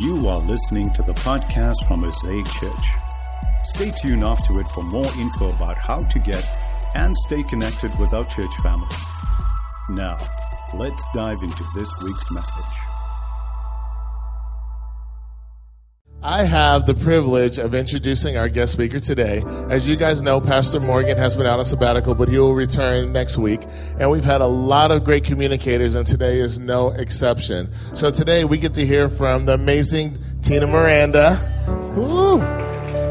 You are listening to the podcast from Mosaic Church. Stay tuned after it for more info about how to get and stay connected with our church family. Now, let's dive into this week's message. I have the privilege of introducing our guest speaker today. As you guys know, Pastor Morgan has been out on sabbatical, but he will return next week. And we've had a lot of great communicators, and today is no exception. So today we get to hear from the amazing Tina Miranda. Woo!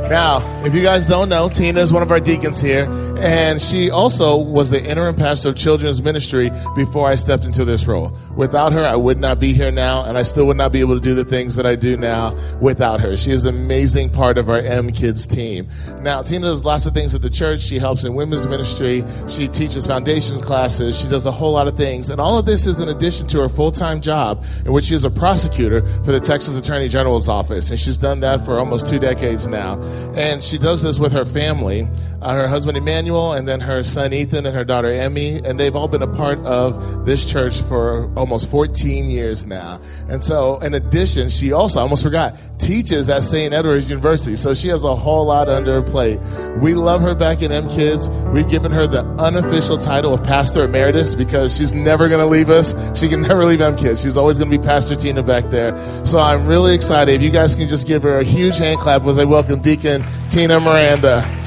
Now, if you guys don't know, Tina is one of our deacons here, and she also was the interim pastor of children's ministry before I stepped into this role. Without her, I would not be here now, and I still would not be able to do the things that I do now without her. She is an amazing part of our M Kids team. Now, Tina does lots of things at the church. She helps in women's ministry. She teaches foundations classes. She does a whole lot of things, and all of this is in addition to her full-time job, in which she is a prosecutor for the Texas Attorney General's office, and she's done that for almost two decades now. And she does this with her family, uh, her husband Emmanuel, and then her son Ethan and her daughter Emmy. And they've all been a part of this church for almost 14 years now. And so, in addition, she also, I almost forgot, teaches at St. Edward's University. So she has a whole lot under her plate. We love her back in M Kids. We've given her the unofficial title of Pastor Emeritus because she's never going to leave us. She can never leave M Kids. She's always going to be Pastor Tina back there. So I'm really excited. If you guys can just give her a huge hand clap as I welcome Deacon Tina Miranda.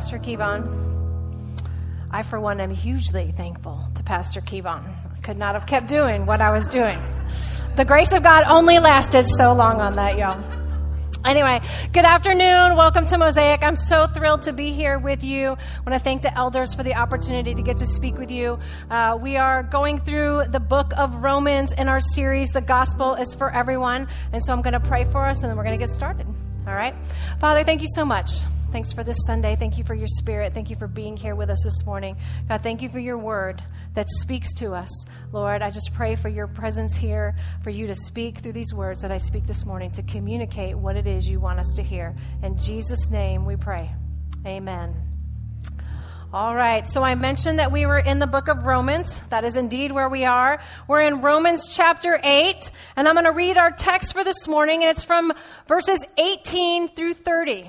Pastor Kevon. I, for one, am hugely thankful to Pastor Kevon. I could not have kept doing what I was doing. The grace of God only lasted so long on that, y'all. Anyway, good afternoon. Welcome to Mosaic. I'm so thrilled to be here with you. I want to thank the elders for the opportunity to get to speak with you. Uh, we are going through the book of Romans in our series, The Gospel is for Everyone. And so I'm going to pray for us and then we're going to get started. All right? Father, thank you so much. Thanks for this Sunday. Thank you for your spirit. Thank you for being here with us this morning. God, thank you for your word that speaks to us. Lord, I just pray for your presence here, for you to speak through these words that I speak this morning to communicate what it is you want us to hear. In Jesus' name we pray. Amen. All right, so I mentioned that we were in the book of Romans. That is indeed where we are. We're in Romans chapter 8, and I'm going to read our text for this morning, and it's from verses 18 through 30.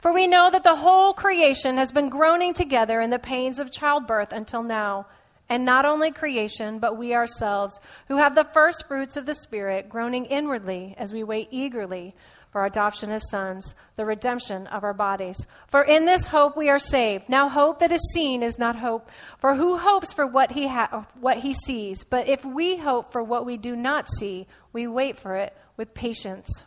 For we know that the whole creation has been groaning together in the pains of childbirth until now. And not only creation, but we ourselves, who have the first fruits of the Spirit, groaning inwardly as we wait eagerly for adoption as sons, the redemption of our bodies. For in this hope we are saved. Now, hope that is seen is not hope. For who hopes for what he, ha- what he sees? But if we hope for what we do not see, we wait for it with patience.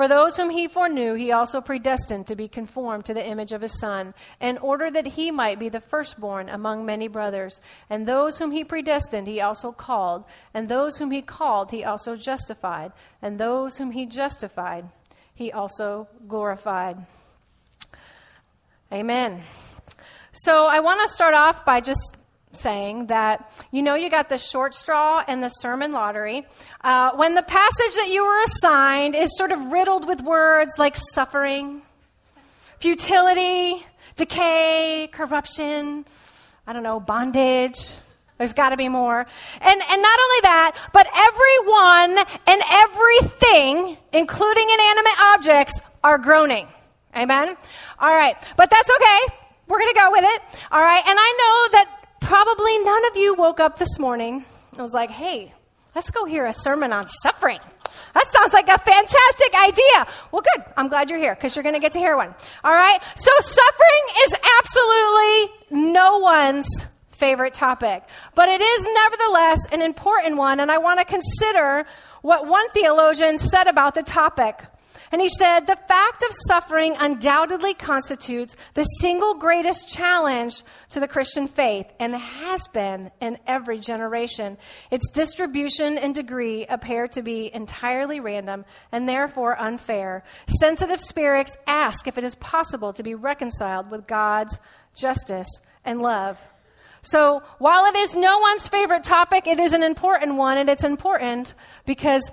For those whom he foreknew, he also predestined to be conformed to the image of his Son, in order that he might be the firstborn among many brothers. And those whom he predestined, he also called. And those whom he called, he also justified. And those whom he justified, he also glorified. Amen. So I want to start off by just saying that you know you got the short straw and the sermon lottery. Uh, when the passage that you were assigned is sort of riddled with words like suffering futility decay corruption i don't know bondage there's got to be more. And, and not only that but everyone and everything including inanimate objects are groaning. Amen? All right but that's okay. We're going to go with it. All right and i know that probably none of you woke up this morning and was like, hey, let's go hear a sermon on suffering. That sounds like a fantastic idea. Well, good. I'm glad you're here because you're going to get to hear one. All right. So suffering is absolutely no one's favorite topic, but it is nevertheless an important one. And I want to consider what one theologian said about the topic. And he said, the fact of suffering undoubtedly constitutes the single greatest challenge to the Christian faith and has been in every generation. Its distribution and degree appear to be entirely random and therefore unfair. Sensitive spirits ask if it is possible to be reconciled with God's justice and love. So, while it is no one's favorite topic, it is an important one, and it's important because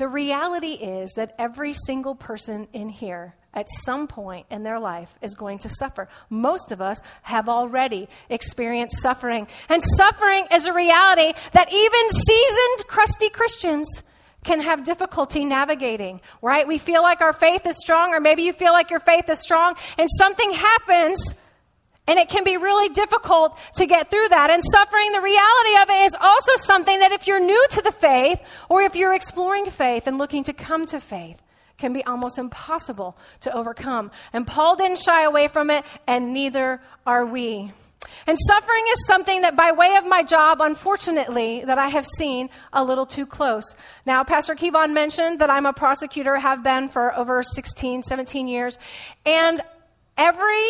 the reality is that every single person in here at some point in their life is going to suffer. Most of us have already experienced suffering. And suffering is a reality that even seasoned, crusty Christians can have difficulty navigating, right? We feel like our faith is strong, or maybe you feel like your faith is strong, and something happens and it can be really difficult to get through that. And suffering, the reality of it is also something that if you're new to the faith or if you're exploring faith and looking to come to faith, can be almost impossible to overcome. And Paul didn't shy away from it, and neither are we. And suffering is something that, by way of my job, unfortunately, that I have seen a little too close. Now, Pastor Kevon mentioned that I'm a prosecutor, have been for over 16, 17 years. And every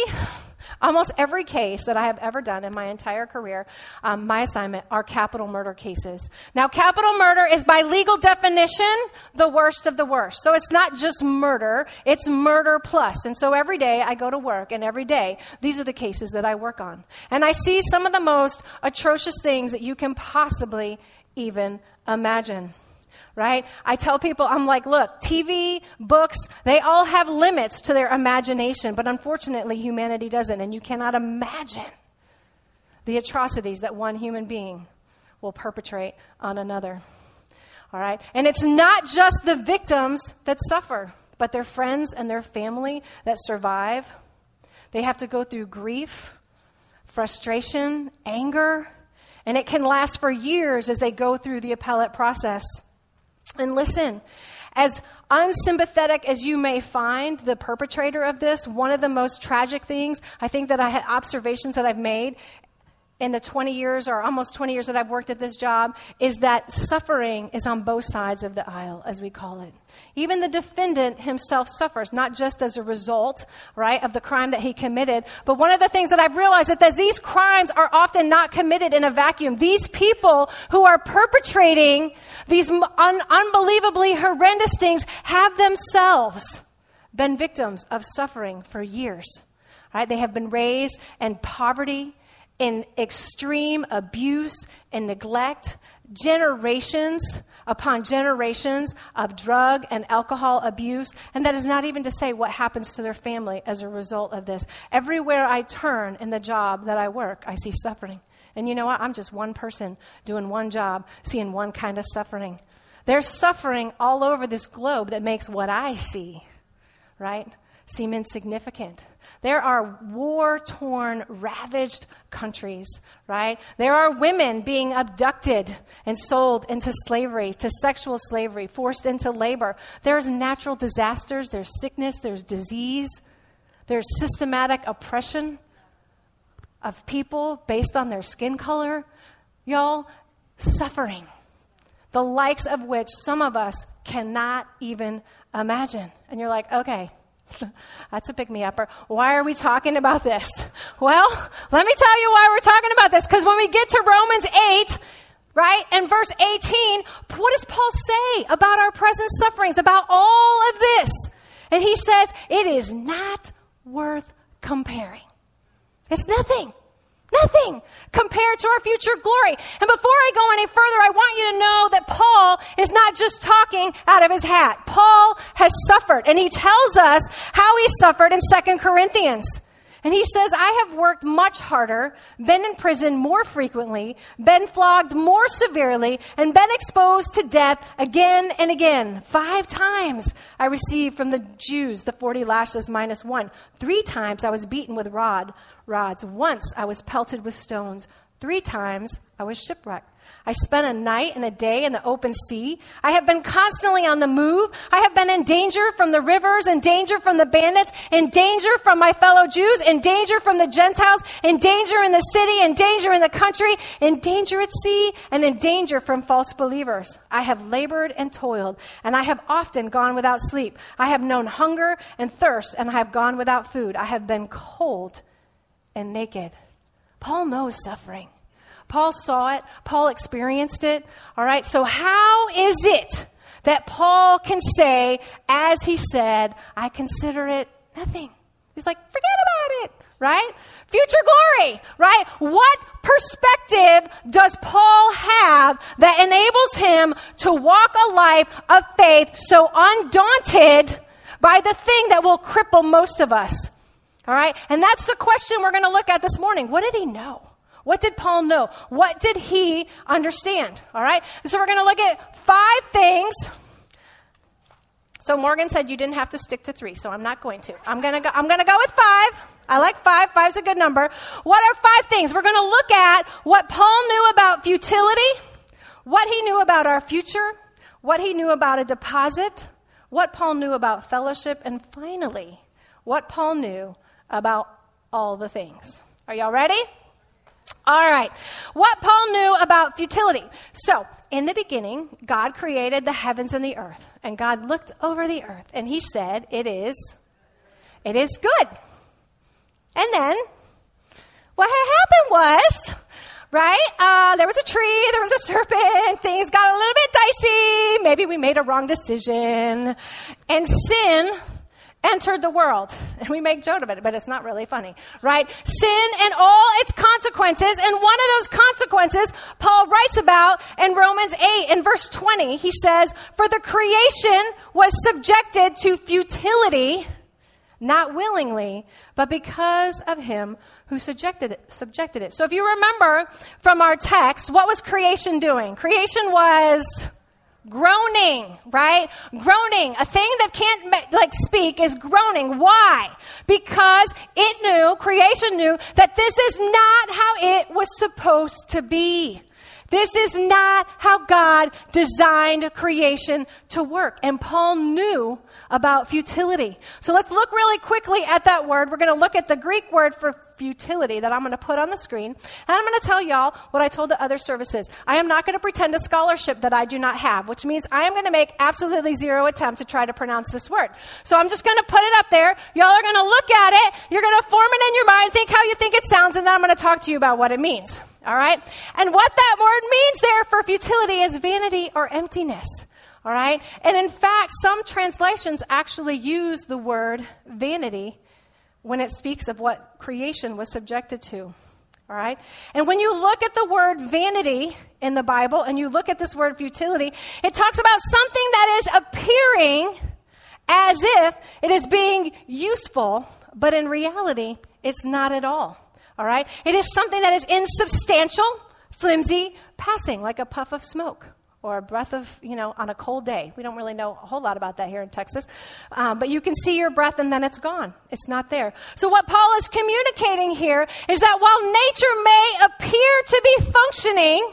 Almost every case that I have ever done in my entire career, um, my assignment are capital murder cases. Now, capital murder is by legal definition the worst of the worst. So it's not just murder, it's murder plus. And so every day I go to work, and every day these are the cases that I work on. And I see some of the most atrocious things that you can possibly even imagine right? I tell people, I'm like, look, TV, books, they all have limits to their imagination, but unfortunately, humanity doesn't. And you cannot imagine the atrocities that one human being will perpetrate on another. All right? And it's not just the victims that suffer, but their friends and their family that survive. They have to go through grief, frustration, anger, and it can last for years as they go through the appellate process. And listen, as unsympathetic as you may find the perpetrator of this, one of the most tragic things I think that I had observations that I've made in the 20 years or almost 20 years that I've worked at this job is that suffering is on both sides of the aisle, as we call it. Even the defendant himself suffers, not just as a result, right, of the crime that he committed, but one of the things that I've realized is that these crimes are often not committed in a vacuum. These people who are perpetrating these un- unbelievably horrendous things have themselves been victims of suffering for years. Right? They have been raised in poverty in extreme abuse and neglect, generations upon generations of drug and alcohol abuse. And that is not even to say what happens to their family as a result of this. Everywhere I turn in the job that I work, I see suffering. And you know what? I'm just one person doing one job, seeing one kind of suffering. There's suffering all over this globe that makes what I see, right, seem insignificant. There are war torn, ravaged countries, right? There are women being abducted and sold into slavery, to sexual slavery, forced into labor. There's natural disasters, there's sickness, there's disease, there's systematic oppression of people based on their skin color. Y'all, suffering, the likes of which some of us cannot even imagine. And you're like, okay That's a pick me upper. Why are we talking about this? Well, let me tell you why we're talking about this. Because when we get to Romans 8, right, and verse 18, what does Paul say about our present sufferings, about all of this? And he says, it is not worth comparing. It's nothing. Nothing compared to our future glory. And before I go any further, I want you to know that Paul is not just talking out of his hat. Paul has suffered, and he tells us how he suffered in Second Corinthians. And he says, I have worked much harder, been in prison more frequently, been flogged more severely, and been exposed to death again and again. Five times I received from the Jews the 40 lashes minus one. Three times I was beaten with rod rods. Once I was pelted with stones. Three times I was shipwrecked. I spent a night and a day in the open sea. I have been constantly on the move. I have been in danger from the rivers, in danger from the bandits, in danger from my fellow Jews, in danger from the Gentiles, in danger in the city, in danger in the country, in danger at sea, and in danger from false believers. I have labored and toiled, and I have often gone without sleep. I have known hunger and thirst, and I have gone without food. I have been cold and naked. Paul knows suffering. Paul saw it, Paul experienced it. All right, so how is it that Paul can say, as he said, I consider it nothing? He's like, forget about it, right? Future glory, right? What perspective does Paul have that enables him to walk a life of faith so undaunted by the thing that will cripple most of us? All right? And that's the question we're going to look at this morning. What did he know? What did Paul know? What did he understand? All right? so we're going to look at five things. So Morgan said you didn't have to stick to three, so I'm not going to. I'm going to go, I'm going to go with five. I like five. Five's a good number. What are five things? We're going to look at what Paul knew about futility, what he knew about our future, what he knew about a deposit, what Paul knew about fellowship, and finally, what Paul knew about all the things. Are y'all ready? All right. What Paul knew about futility. So, in the beginning, God created the heavens and the earth. And God looked over the earth and he said, It is, it is good. And then, what had happened was, right? Uh, there was a tree, there was a serpent, things got a little bit dicey. Maybe we made a wrong decision. And sin entered the world. And we make joke of it, but it's not really funny, right? Sin and all its consequences. And one of those consequences Paul writes about in Romans 8 in verse 20. He says, For the creation was subjected to futility, not willingly, but because of him who subjected it, subjected it. So if you remember from our text, what was creation doing? Creation was groaning, right? Groaning. A thing that can't like speak is groaning. Why? Because it knew, creation knew that this is not how it was supposed to be. This is not how God designed creation to work. And Paul knew about futility. So let's look really quickly at that word. We're going to look at the Greek word for futility that I'm going to put on the screen. And I'm going to tell y'all what I told the other services. I am not going to pretend a scholarship that I do not have, which means I am going to make absolutely zero attempt to try to pronounce this word. So I'm just going to put it up there. Y'all are going to look at it. You're going to form it in your mind, think how you think it sounds, and then I'm going to talk to you about what it means. All right? And what that word means there for futility is vanity or emptiness. All right? And in fact, some translations actually use the word vanity when it speaks of what creation was subjected to. All right? And when you look at the word vanity in the Bible and you look at this word futility, it talks about something that is appearing as if it is being useful, but in reality, it's not at all. All right? It is something that is insubstantial, flimsy, passing like a puff of smoke or a breath of, you know, on a cold day. We don't really know a whole lot about that here in Texas. Um, but you can see your breath and then it's gone. It's not there. So, what Paul is communicating here is that while nature may appear to be functioning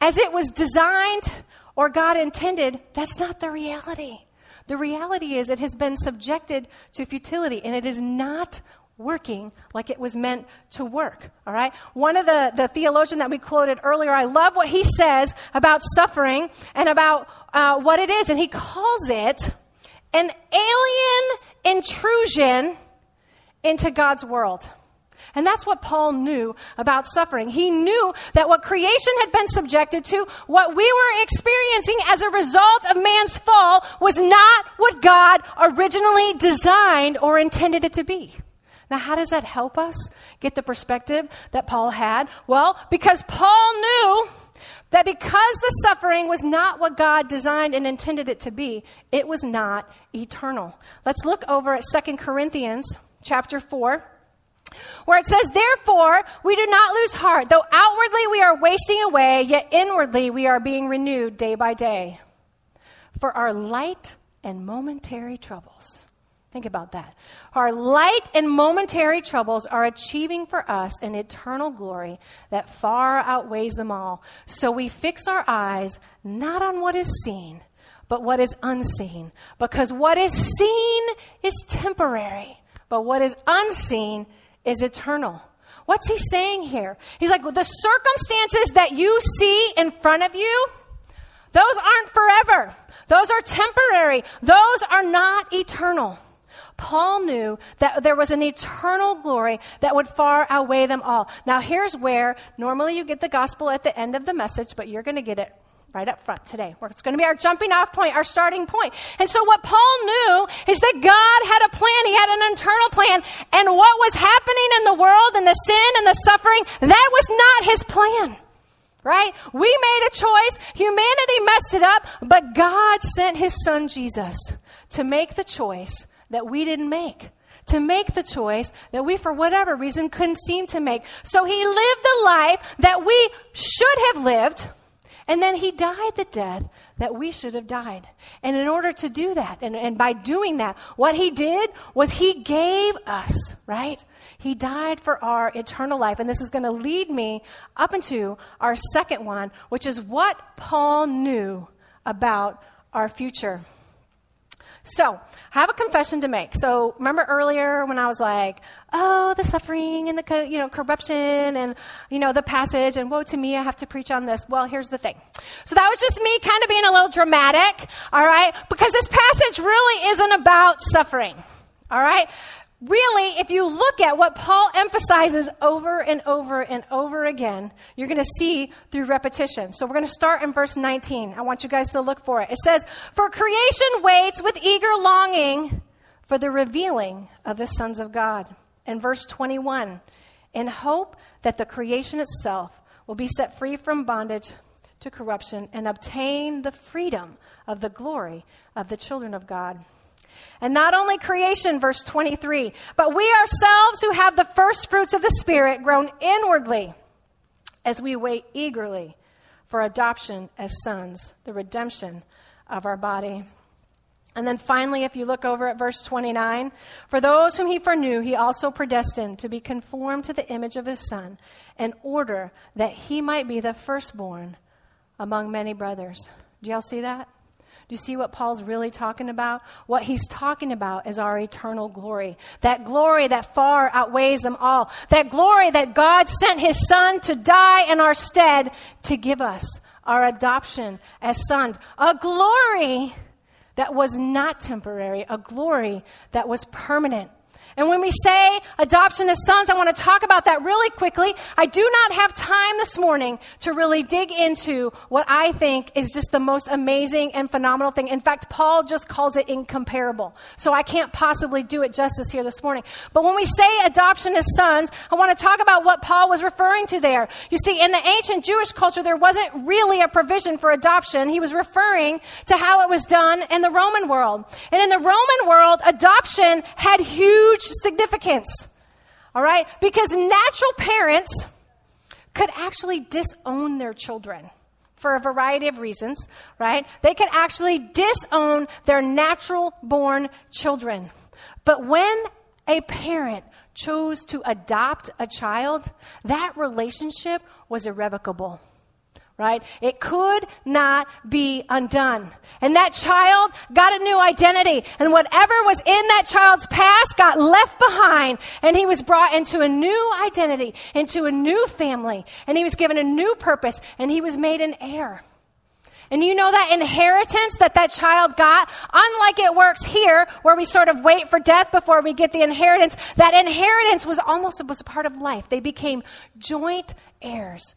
as it was designed or God intended, that's not the reality. The reality is it has been subjected to futility and it is not working like it was meant to work. All right? One of the, the theologian that we quoted earlier, I love what he says about suffering and about uh, what it is, and he calls it an alien intrusion into God's world. And that's what Paul knew about suffering. He knew that what creation had been subjected to, what we were experiencing as a result of man's fall, was not what God originally designed or intended it to be. Now, how does that help us get the perspective that Paul had? Well, because Paul knew that because the suffering was not what God designed and intended it to be, it was not eternal. Let's look over at Second Corinthians chapter 4 where it says, Therefore, we do not lose heart. Though outwardly we are wasting away, yet inwardly we are being renewed day by day. For our light and momentary troubles Think about that. Our light and momentary troubles are achieving for us an eternal glory that far outweighs them all. So we fix our eyes not on what is seen, but what is unseen. Because what is seen is temporary, but what is unseen is eternal. What's he saying here? He's like, the circumstances that you see in front of you, those aren't forever. Those are temporary. Those are not eternal. Paul knew that there was an eternal glory that would far outweigh them all. Now, here's where normally you get the gospel at the end of the message, but you're going to get it right up front today. It's going to be our jumping off point, our starting point. And so, what Paul knew is that God had a plan, He had an internal plan, and what was happening in the world and the sin and the suffering, that was not His plan. Right? We made a choice. Humanity messed it up, but God sent His Son Jesus to make the choice that we didn't make, to make the choice that we, for whatever reason, couldn't seem to make. So he lived the life that we should have lived, and then he died the death that we should have died. And in order to do that, and, and by doing that, what he did was he gave us, right? He died for our eternal life. And this is going to lead me up into our second one, which is what Paul knew about our future. So, I have a confession to make. So, remember earlier when I was like, oh, the suffering and the, you know, corruption and, you know, the passage and woe to me, I have to preach on this. Well, here's the thing. So that was just me kind of being a little dramatic, all right? Because this passage really isn't about suffering, all right? Really, if you look at what Paul emphasizes over and over and over again, you're going to see through repetition. So we're going to start in verse 19. I want you guys to look for it. It says, For creation waits with eager longing for the revealing of the sons of God. In verse 21, in hope that the creation itself will be set free from bondage to corruption and obtain the freedom of the glory of the children of God. And not only creation, verse 23, but we ourselves who have the first fruits of the Spirit grown inwardly as we wait eagerly for adoption as sons, the redemption of our body. And then finally, if you look over at verse 29, for those whom he foreknew, he also predestined to be conformed to the image of his Son, in order that he might be the firstborn among many brothers. Do y'all see that? You see what Paul's really talking about? What he's talking about is our eternal glory. That glory that far outweighs them all. That glory that God sent his son to die in our stead to give us our adoption as sons. A glory that was not temporary, a glory that was permanent. And when we say adoption as sons, I want to talk about that really quickly. I do not have time this morning to really dig into what I think is just the most amazing and phenomenal thing. In fact, Paul just calls it incomparable. So I can't possibly do it justice here this morning. But when we say adoption as sons, I want to talk about what Paul was referring to there. You see, in the ancient Jewish culture, there wasn't really a provision for adoption. He was referring to how it was done in the Roman world. And in the Roman world, adoption had huge significance. All right? Because natural parents could actually disown their children for a variety of reasons, right? They could actually disown their natural born children. But when a parent chose to adopt a child, that relationship was irrevocable right? It could not be undone. And that child got a new identity. And whatever was in that child's past got left behind. And he was brought into a new identity, into a new family. And he was given a new purpose. And he was made an heir. And you know that inheritance that that child got, unlike it works here, where we sort of wait for death before we get the inheritance, that inheritance was almost was a part of life. They became joint heirs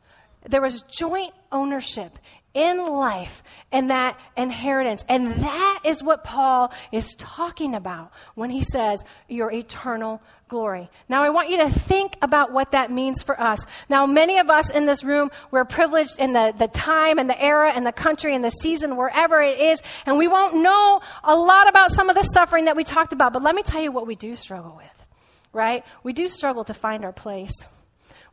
there was joint ownership in life and that inheritance. And that is what Paul is talking about when he says your eternal glory. Now, I want you to think about what that means for us. Now, many of us in this room, we're privileged in the, the time and the era and the country and the season, wherever it is, and we won't know a lot about some of the suffering that we talked about. But let me tell you what we do struggle with, right? We do struggle to find our place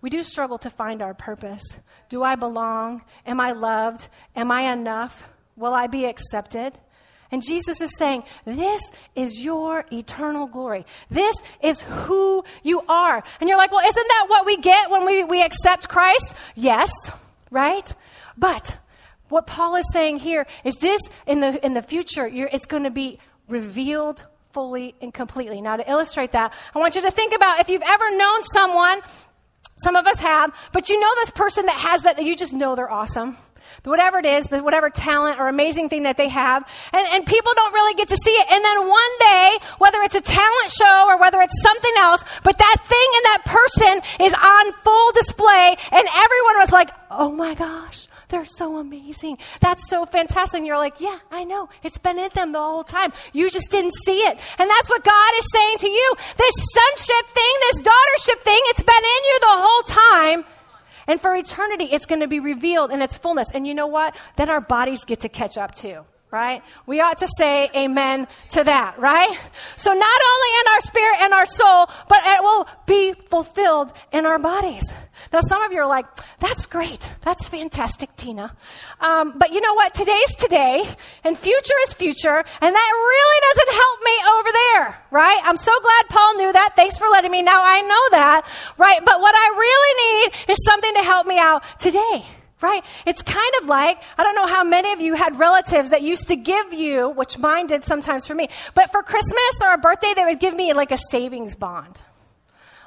we do struggle to find our purpose. Do I belong? Am I loved? Am I enough? Will I be accepted? And Jesus is saying, This is your eternal glory. This is who you are. And you're like, Well, isn't that what we get when we, we accept Christ? Yes, right? But what Paul is saying here is this in the, in the future, it's going to be revealed fully and completely. Now, to illustrate that, I want you to think about if you've ever known someone, some of us have, but you know this person that has that, that you just know they're awesome whatever it is, whatever talent or amazing thing that they have. And, and people don't really get to see it. And then one day, whether it's a talent show or whether it's something else, but that thing and that person is on full display and everyone was like, oh my gosh. They're so amazing. That's so fantastic. And you're like, yeah, I know. It's been in them the whole time. You just didn't see it. And that's what God is saying to you. This sonship thing, this daughtership thing, it's been in you the whole time. And for eternity, it's going to be revealed in its fullness. And you know what? Then our bodies get to catch up too right? We ought to say amen to that, right? So not only in our spirit and our soul, but it will be fulfilled in our bodies. Now, some of you are like, that's great. That's fantastic, Tina. Um, but you know what? Today's today, and future is future, and that really doesn't help me over there, right? I'm so glad Paul knew that. Thanks for letting me know I know that, right? But what I really need is something to help me out today right? It's kind of like, I don't know how many of you had relatives that used to give you, which mine did sometimes for me, but for Christmas or a birthday, they would give me like a savings bond.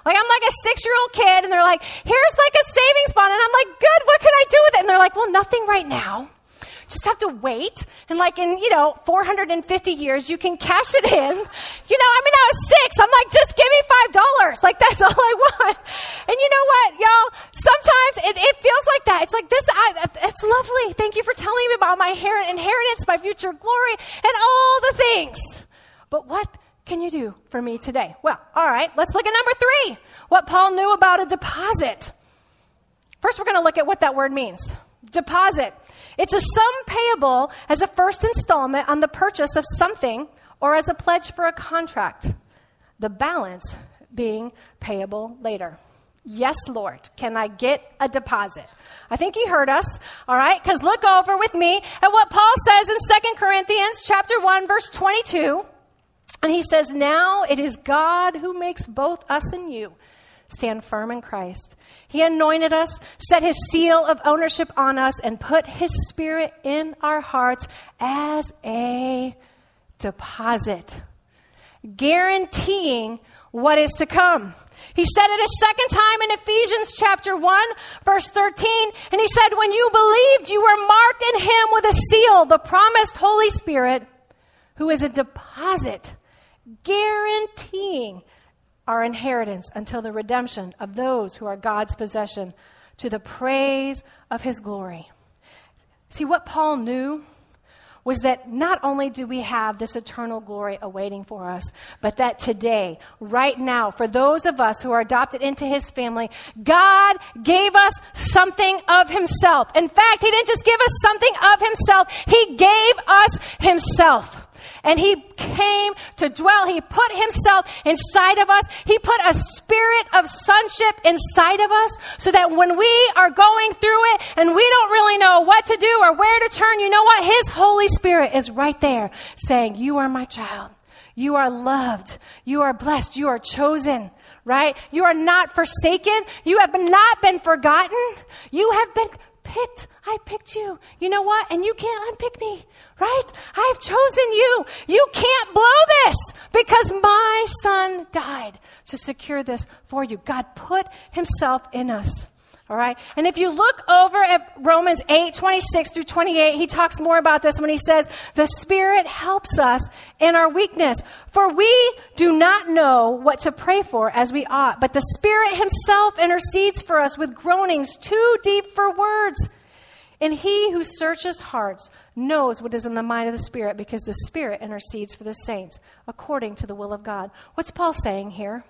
Like I'm like a six year old kid, and they're like, here's like a savings bond. And I'm like, good, what can I do with it? And they're like, well, nothing right now just have to wait. And like in, you know, 450 years, you can cash it in. You know, I mean, I was six. I'm like, just give me $5. Like, that's all I want. And you know what, y'all? Sometimes it, it feels like that. It's like this, I, it's lovely. Thank you for telling me about my inheritance, my future glory, and all the things. But what can you do for me today? Well, all right, let's look at number three. What Paul knew about a deposit. First, we're going to look at what that word means. Deposit. It's a sum payable as a first installment on the purchase of something or as a pledge for a contract, the balance being payable later. Yes, Lord, can I get a deposit? I think he heard us, all right? Because look over with me at what Paul says in 2 Corinthians chapter 1, verse 22. And he says, Now it is God who makes both us and you stand firm in Christ. He anointed us, set his seal of ownership on us, and put his spirit in our hearts as a deposit, guaranteeing what is to come. He said it a second time in Ephesians chapter 1, verse 13, and he said, When you believed, you were marked in him with a seal, the promised Holy Spirit, who is a deposit, guaranteeing our inheritance until the redemption of those who are God's possession to the praise of his glory. See, what Paul knew was that not only do we have this eternal glory awaiting for us, but that today, right now, for those of us who are adopted into his family, God gave us something of himself. In fact, he didn't just give us something of himself, he gave us himself and he came to dwell. He put himself inside of us. He put a spirit of sonship inside of us so that when we are going through it and we don't really know what to do or where to turn, you know what? His Holy Spirit is right there saying, You are my child. You are loved. You are blessed. You are chosen right? You are not forsaken. You have not been forgotten. You have been picked. I picked you. You know what? And you can't unpick me right? I've chosen you. You can't blow this because my son died to secure this for you. God put himself in us. All right. And if you look over at Romans 8, 26 through 28, he talks more about this when he says, the Spirit helps us in our weakness. For we do not know what to pray for as we ought, but the Spirit himself intercedes for us with groanings too deep for words. And he who searches hearts knows what is in the mind of the Spirit because the Spirit intercedes for the saints according to the will of God. What's Paul saying here?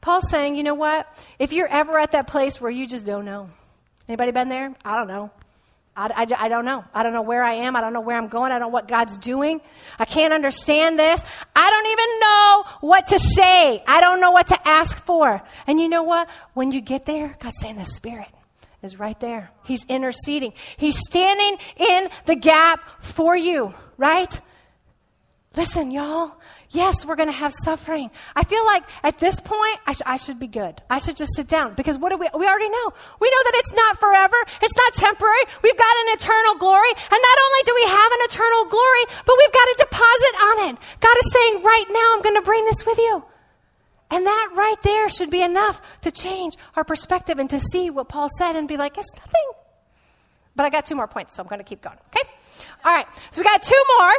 Paul's saying, you know what? If you're ever at that place where you just don't know, anybody been there? I don't know. I, I, I, don't know. I don't know where I am. I don't know where I'm going. I don't know what God's doing. I can't understand this. I don't even know what to say. I don't know what to ask for. And you know what? When you get there, God's saying the Spirit is right there. He's interceding. He's standing in the gap for you, right? Listen, y'all. Yes, we're going to have suffering. I feel like at this point, I, sh- I, should be good. I should just sit down because what do we, we already know. We know that it's not forever. It's not temporary. We've got an eternal glory. And not only do we have an eternal glory, but we've got a deposit on it. God is saying, right now, I'm going to bring this with you. And that right there should be enough to change our perspective and to see what Paul said and be like, it's nothing. But I got two more points, so I'm going to keep going. Okay? All right. So we got two more.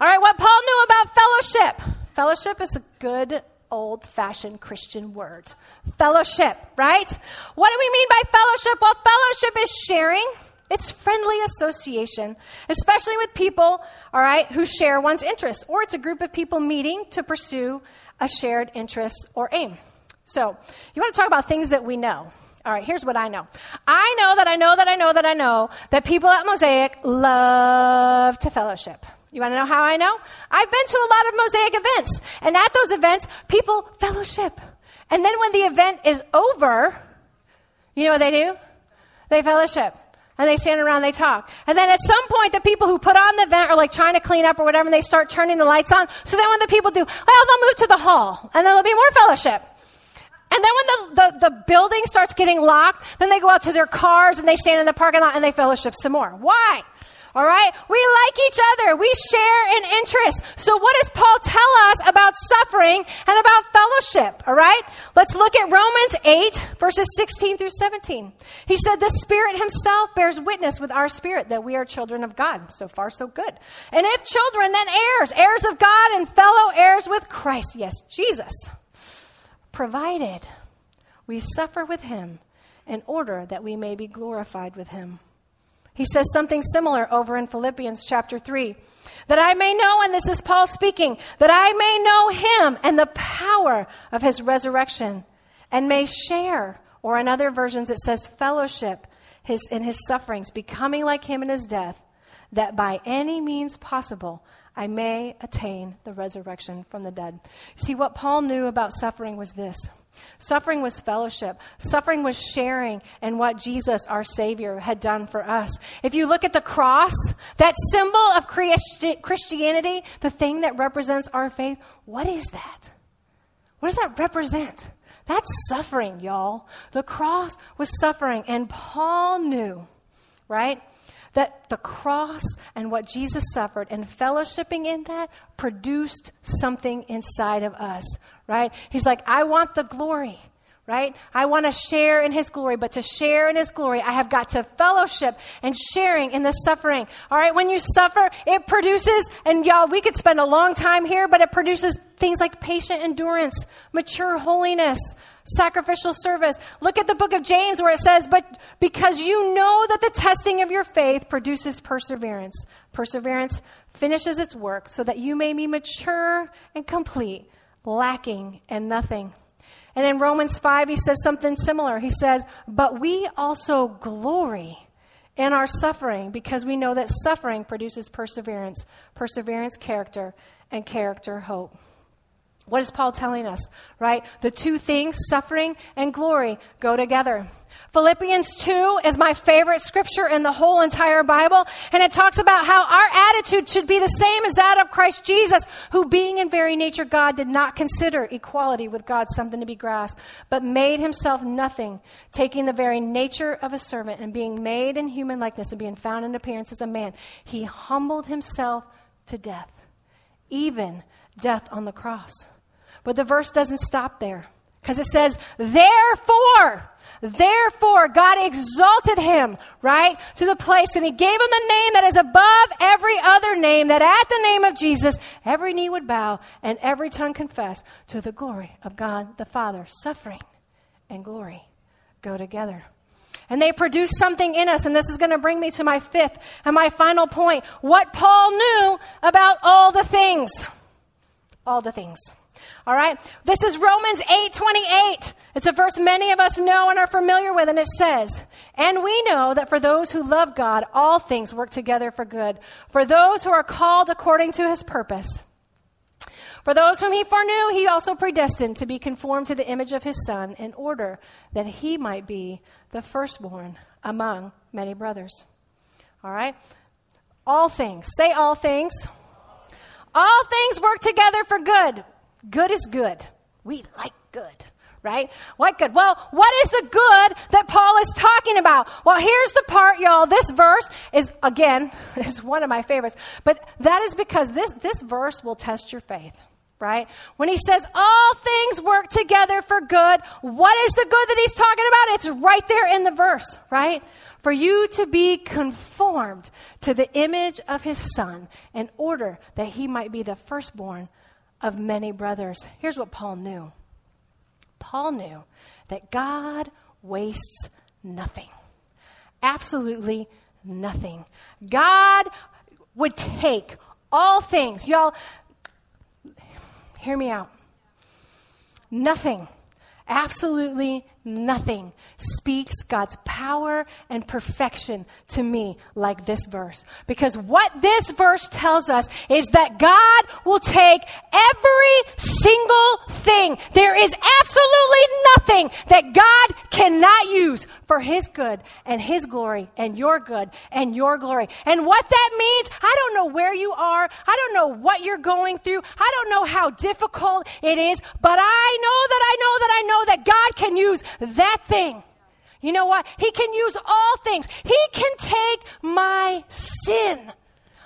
All right, what Paul knew about fellowship. Fellowship is a good old fashioned Christian word. Fellowship, right? What do we mean by fellowship? Well, fellowship is sharing. It's friendly association, especially with people, all right, who share one's interest. Or it's a group of people meeting to pursue a shared interest or aim. So, you want to talk about things that we know. All right, here's what I know. I know that I know that I know that I know that people at Mosaic love to fellowship. You want to know how I know? I've been to a lot of Mosaic events, and at those events, people fellowship. And then when the event is over, you know what they do? They fellowship. And they stand around, they talk. And then at some point, the people who put on the event are like trying to clean up or whatever, and they start turning the lights on. So then when the people do, well, they'll move to the hall, and there'll be more fellowship. And then when the, the, the, building starts getting locked, then they go out to their cars and they stand in the parking lot and they fellowship some more. Why? All right? We like each other. We share an interest. So what does Paul tell us about suffering and about fellowship? All right? Let's look at Romans 8, verses 16 through 17. He said, The Spirit Himself bears witness with our spirit that we are children of God. So far, so good. And if children, then heirs, heirs of God and fellow heirs with Christ. Yes, Jesus. Provided we suffer with Him in order that we may be glorified with Him. He says something similar over in Philippians chapter 3. That I may know, and this is Paul speaking, that I may know him and the power of his resurrection and may share, or in other versions it says fellowship his, in his sufferings, becoming like him in his death, that by any means possible I may attain the resurrection from the dead. See, what Paul knew about suffering was this Suffering was fellowship. Suffering was sharing in what Jesus, our Savior, had done for us. If you look at the cross, that symbol of Christianity, the thing that represents our faith, what is that? What does that represent? That's suffering, y'all. The cross was suffering, and Paul knew, right? That the cross and what Jesus suffered and fellowshipping in that produced something inside of us, right? He's like, I want the glory, right? I want to share in his glory, but to share in his glory, I have got to fellowship and sharing in the suffering. All right, when you suffer, it produces, and y'all, we could spend a long time here, but it produces things like patient endurance, mature holiness, sacrificial service. Look at the book of James where it says, But because you know that the testing of your faith produces perseverance, perseverance finishes its work so that you may be mature and complete lacking and nothing. And in Romans 5, he says something similar. He says, But we also glory in our suffering because we know that suffering produces perseverance, perseverance, character, and character, hope. What is Paul telling us, right? The two things, suffering and glory, go together. Philippians 2 is my favorite scripture in the whole entire Bible, and it talks about how our attitude should be the same as that of Christ Jesus, who, being in very nature God, did not consider equality with God something to be grasped, but made himself nothing, taking the very nature of a servant and being made in human likeness and being found in appearance as a man. He humbled himself to death, even death on the cross. But the verse doesn't stop there because it says, Therefore, Therefore, God exalted him, right, to the place, and he gave him the name that is above every other name, that at the name of Jesus, every knee would bow and every tongue confess to the glory of God the Father. Suffering and glory go together. And they produce something in us, and this is going to bring me to my fifth and my final point. What Paul knew about all the things. All the things. All right? This is Romans 8 28. It's a verse many of us know and are familiar with, and it says, And we know that for those who love God, all things work together for good, for those who are called according to his purpose. For those whom he foreknew, he also predestined to be conformed to the image of his Son, in order that he might be the firstborn among many brothers. All right? All things. Say all things All things work together for good. Good is good. We like good, right? What good? Well, what is the good that Paul is talking about? Well, here's the part, y'all. This verse is, again, is one of my favorites, but that is because this, this verse will test your faith right? When he says all things work together for good, what is the good that he's talking about? It's right there in the verse, right? For you to be conformed to the image of his son in order that he might be the firstborn of many brothers. Here's what Paul knew Paul knew that God wastes nothing. Absolutely nothing. God would take all things. Y'all, hear me out. Nothing, absolutely nothing speaks God's power and perfection to me like this verse. Because what this verse tells us is that God will take every single thing. There is absolutely nothing that God cannot use for His good and His glory and your good and your glory. And what that means, I don't know where you are. I don't know what you're going through. I don't know how difficult it is, but I know that I know that I know that God can use that thing you know what? He can use all things. He can take my sin,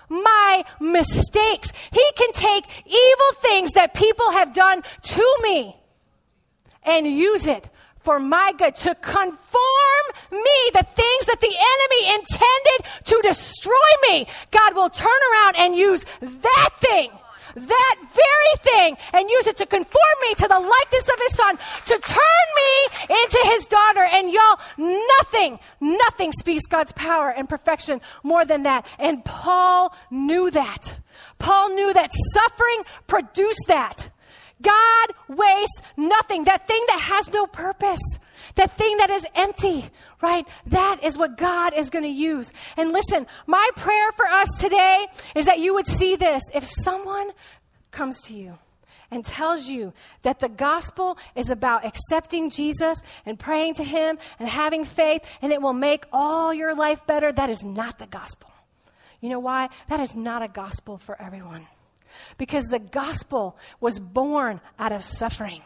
my mistakes. He can take evil things that people have done to me and use it for my good, to conform me, the things that the enemy intended to destroy me. God will turn around and use that thing that very thing and use it to conform me to the likeness of his son, to turn me into his daughter. And y'all, nothing, nothing speaks God's power and perfection more than that. And Paul knew that. Paul knew that suffering produced that. God wastes nothing. That thing that has no purpose, that thing that is empty, right? That is what God is going to use. And listen, my prayer for us today is that you would see this. If someone comes to you and tells you that the gospel is about accepting Jesus and praying to Him and having faith and it will make all your life better, that is not the gospel. You know why? That is not a gospel for everyone. Because the gospel was born out of suffering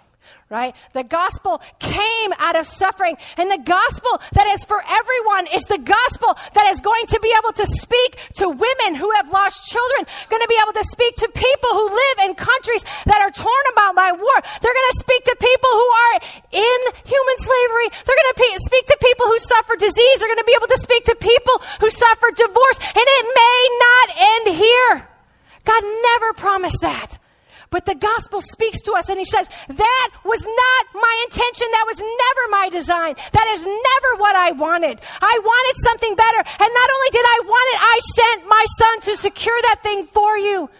right? The gospel came out of suffering. And the gospel that is for everyone is the gospel that is going to be able to speak to women who have lost children, going to be able to speak to people who live in countries that are torn about by war. They're going to speak to people who are in human slavery. They're going to pe- speak to people who suffer disease. They're going to be able to speak to people who suffer divorce. And it may not end here. God never promised that. But the gospel speaks to us and he says, That was not my intention. That was never my design. That is never what I wanted. I wanted something better. And not only did I want it, I sent my son to secure that thing for you,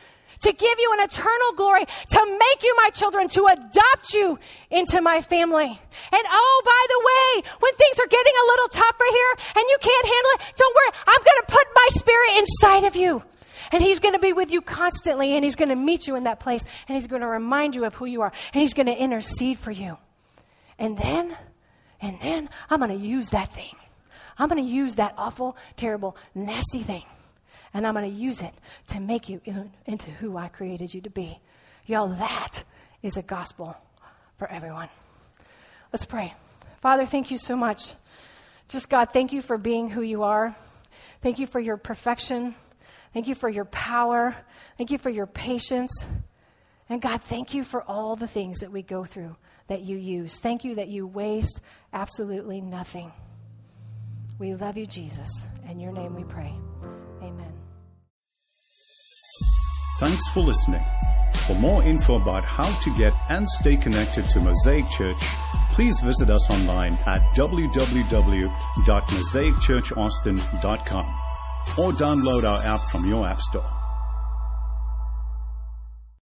to give you an eternal glory, to make you my children, to adopt you into my family. And oh, by the way, when things are getting a little tougher here and you can't handle it, don't worry. I'm going to put my spirit inside of you. And He's going to be with you constantly, and He's going to meet you in that place, and He's going to remind you of who you are, and He's going to intercede for you. And then, and then I'm going to use that thing. I'm going to use that awful, terrible, nasty thing, and I'm going to use it to make you in, into who I created you to be. Y'all, that is a gospel for everyone. Let's pray. Father, thank you so much. Just God, thank you for being who you are. Thank you for your perfection. Thank you for your power. Thank you for your patience. And God, thank you for all the things that we go through that you use. Thank you that you waste absolutely nothing. We love you, Jesus. In your name we pray. Amen. Thanks for listening. For more info about how to get and stay connected to Mosaic Church, please visit us online at www.mosaicchurchaustin.com or download our app from your app store.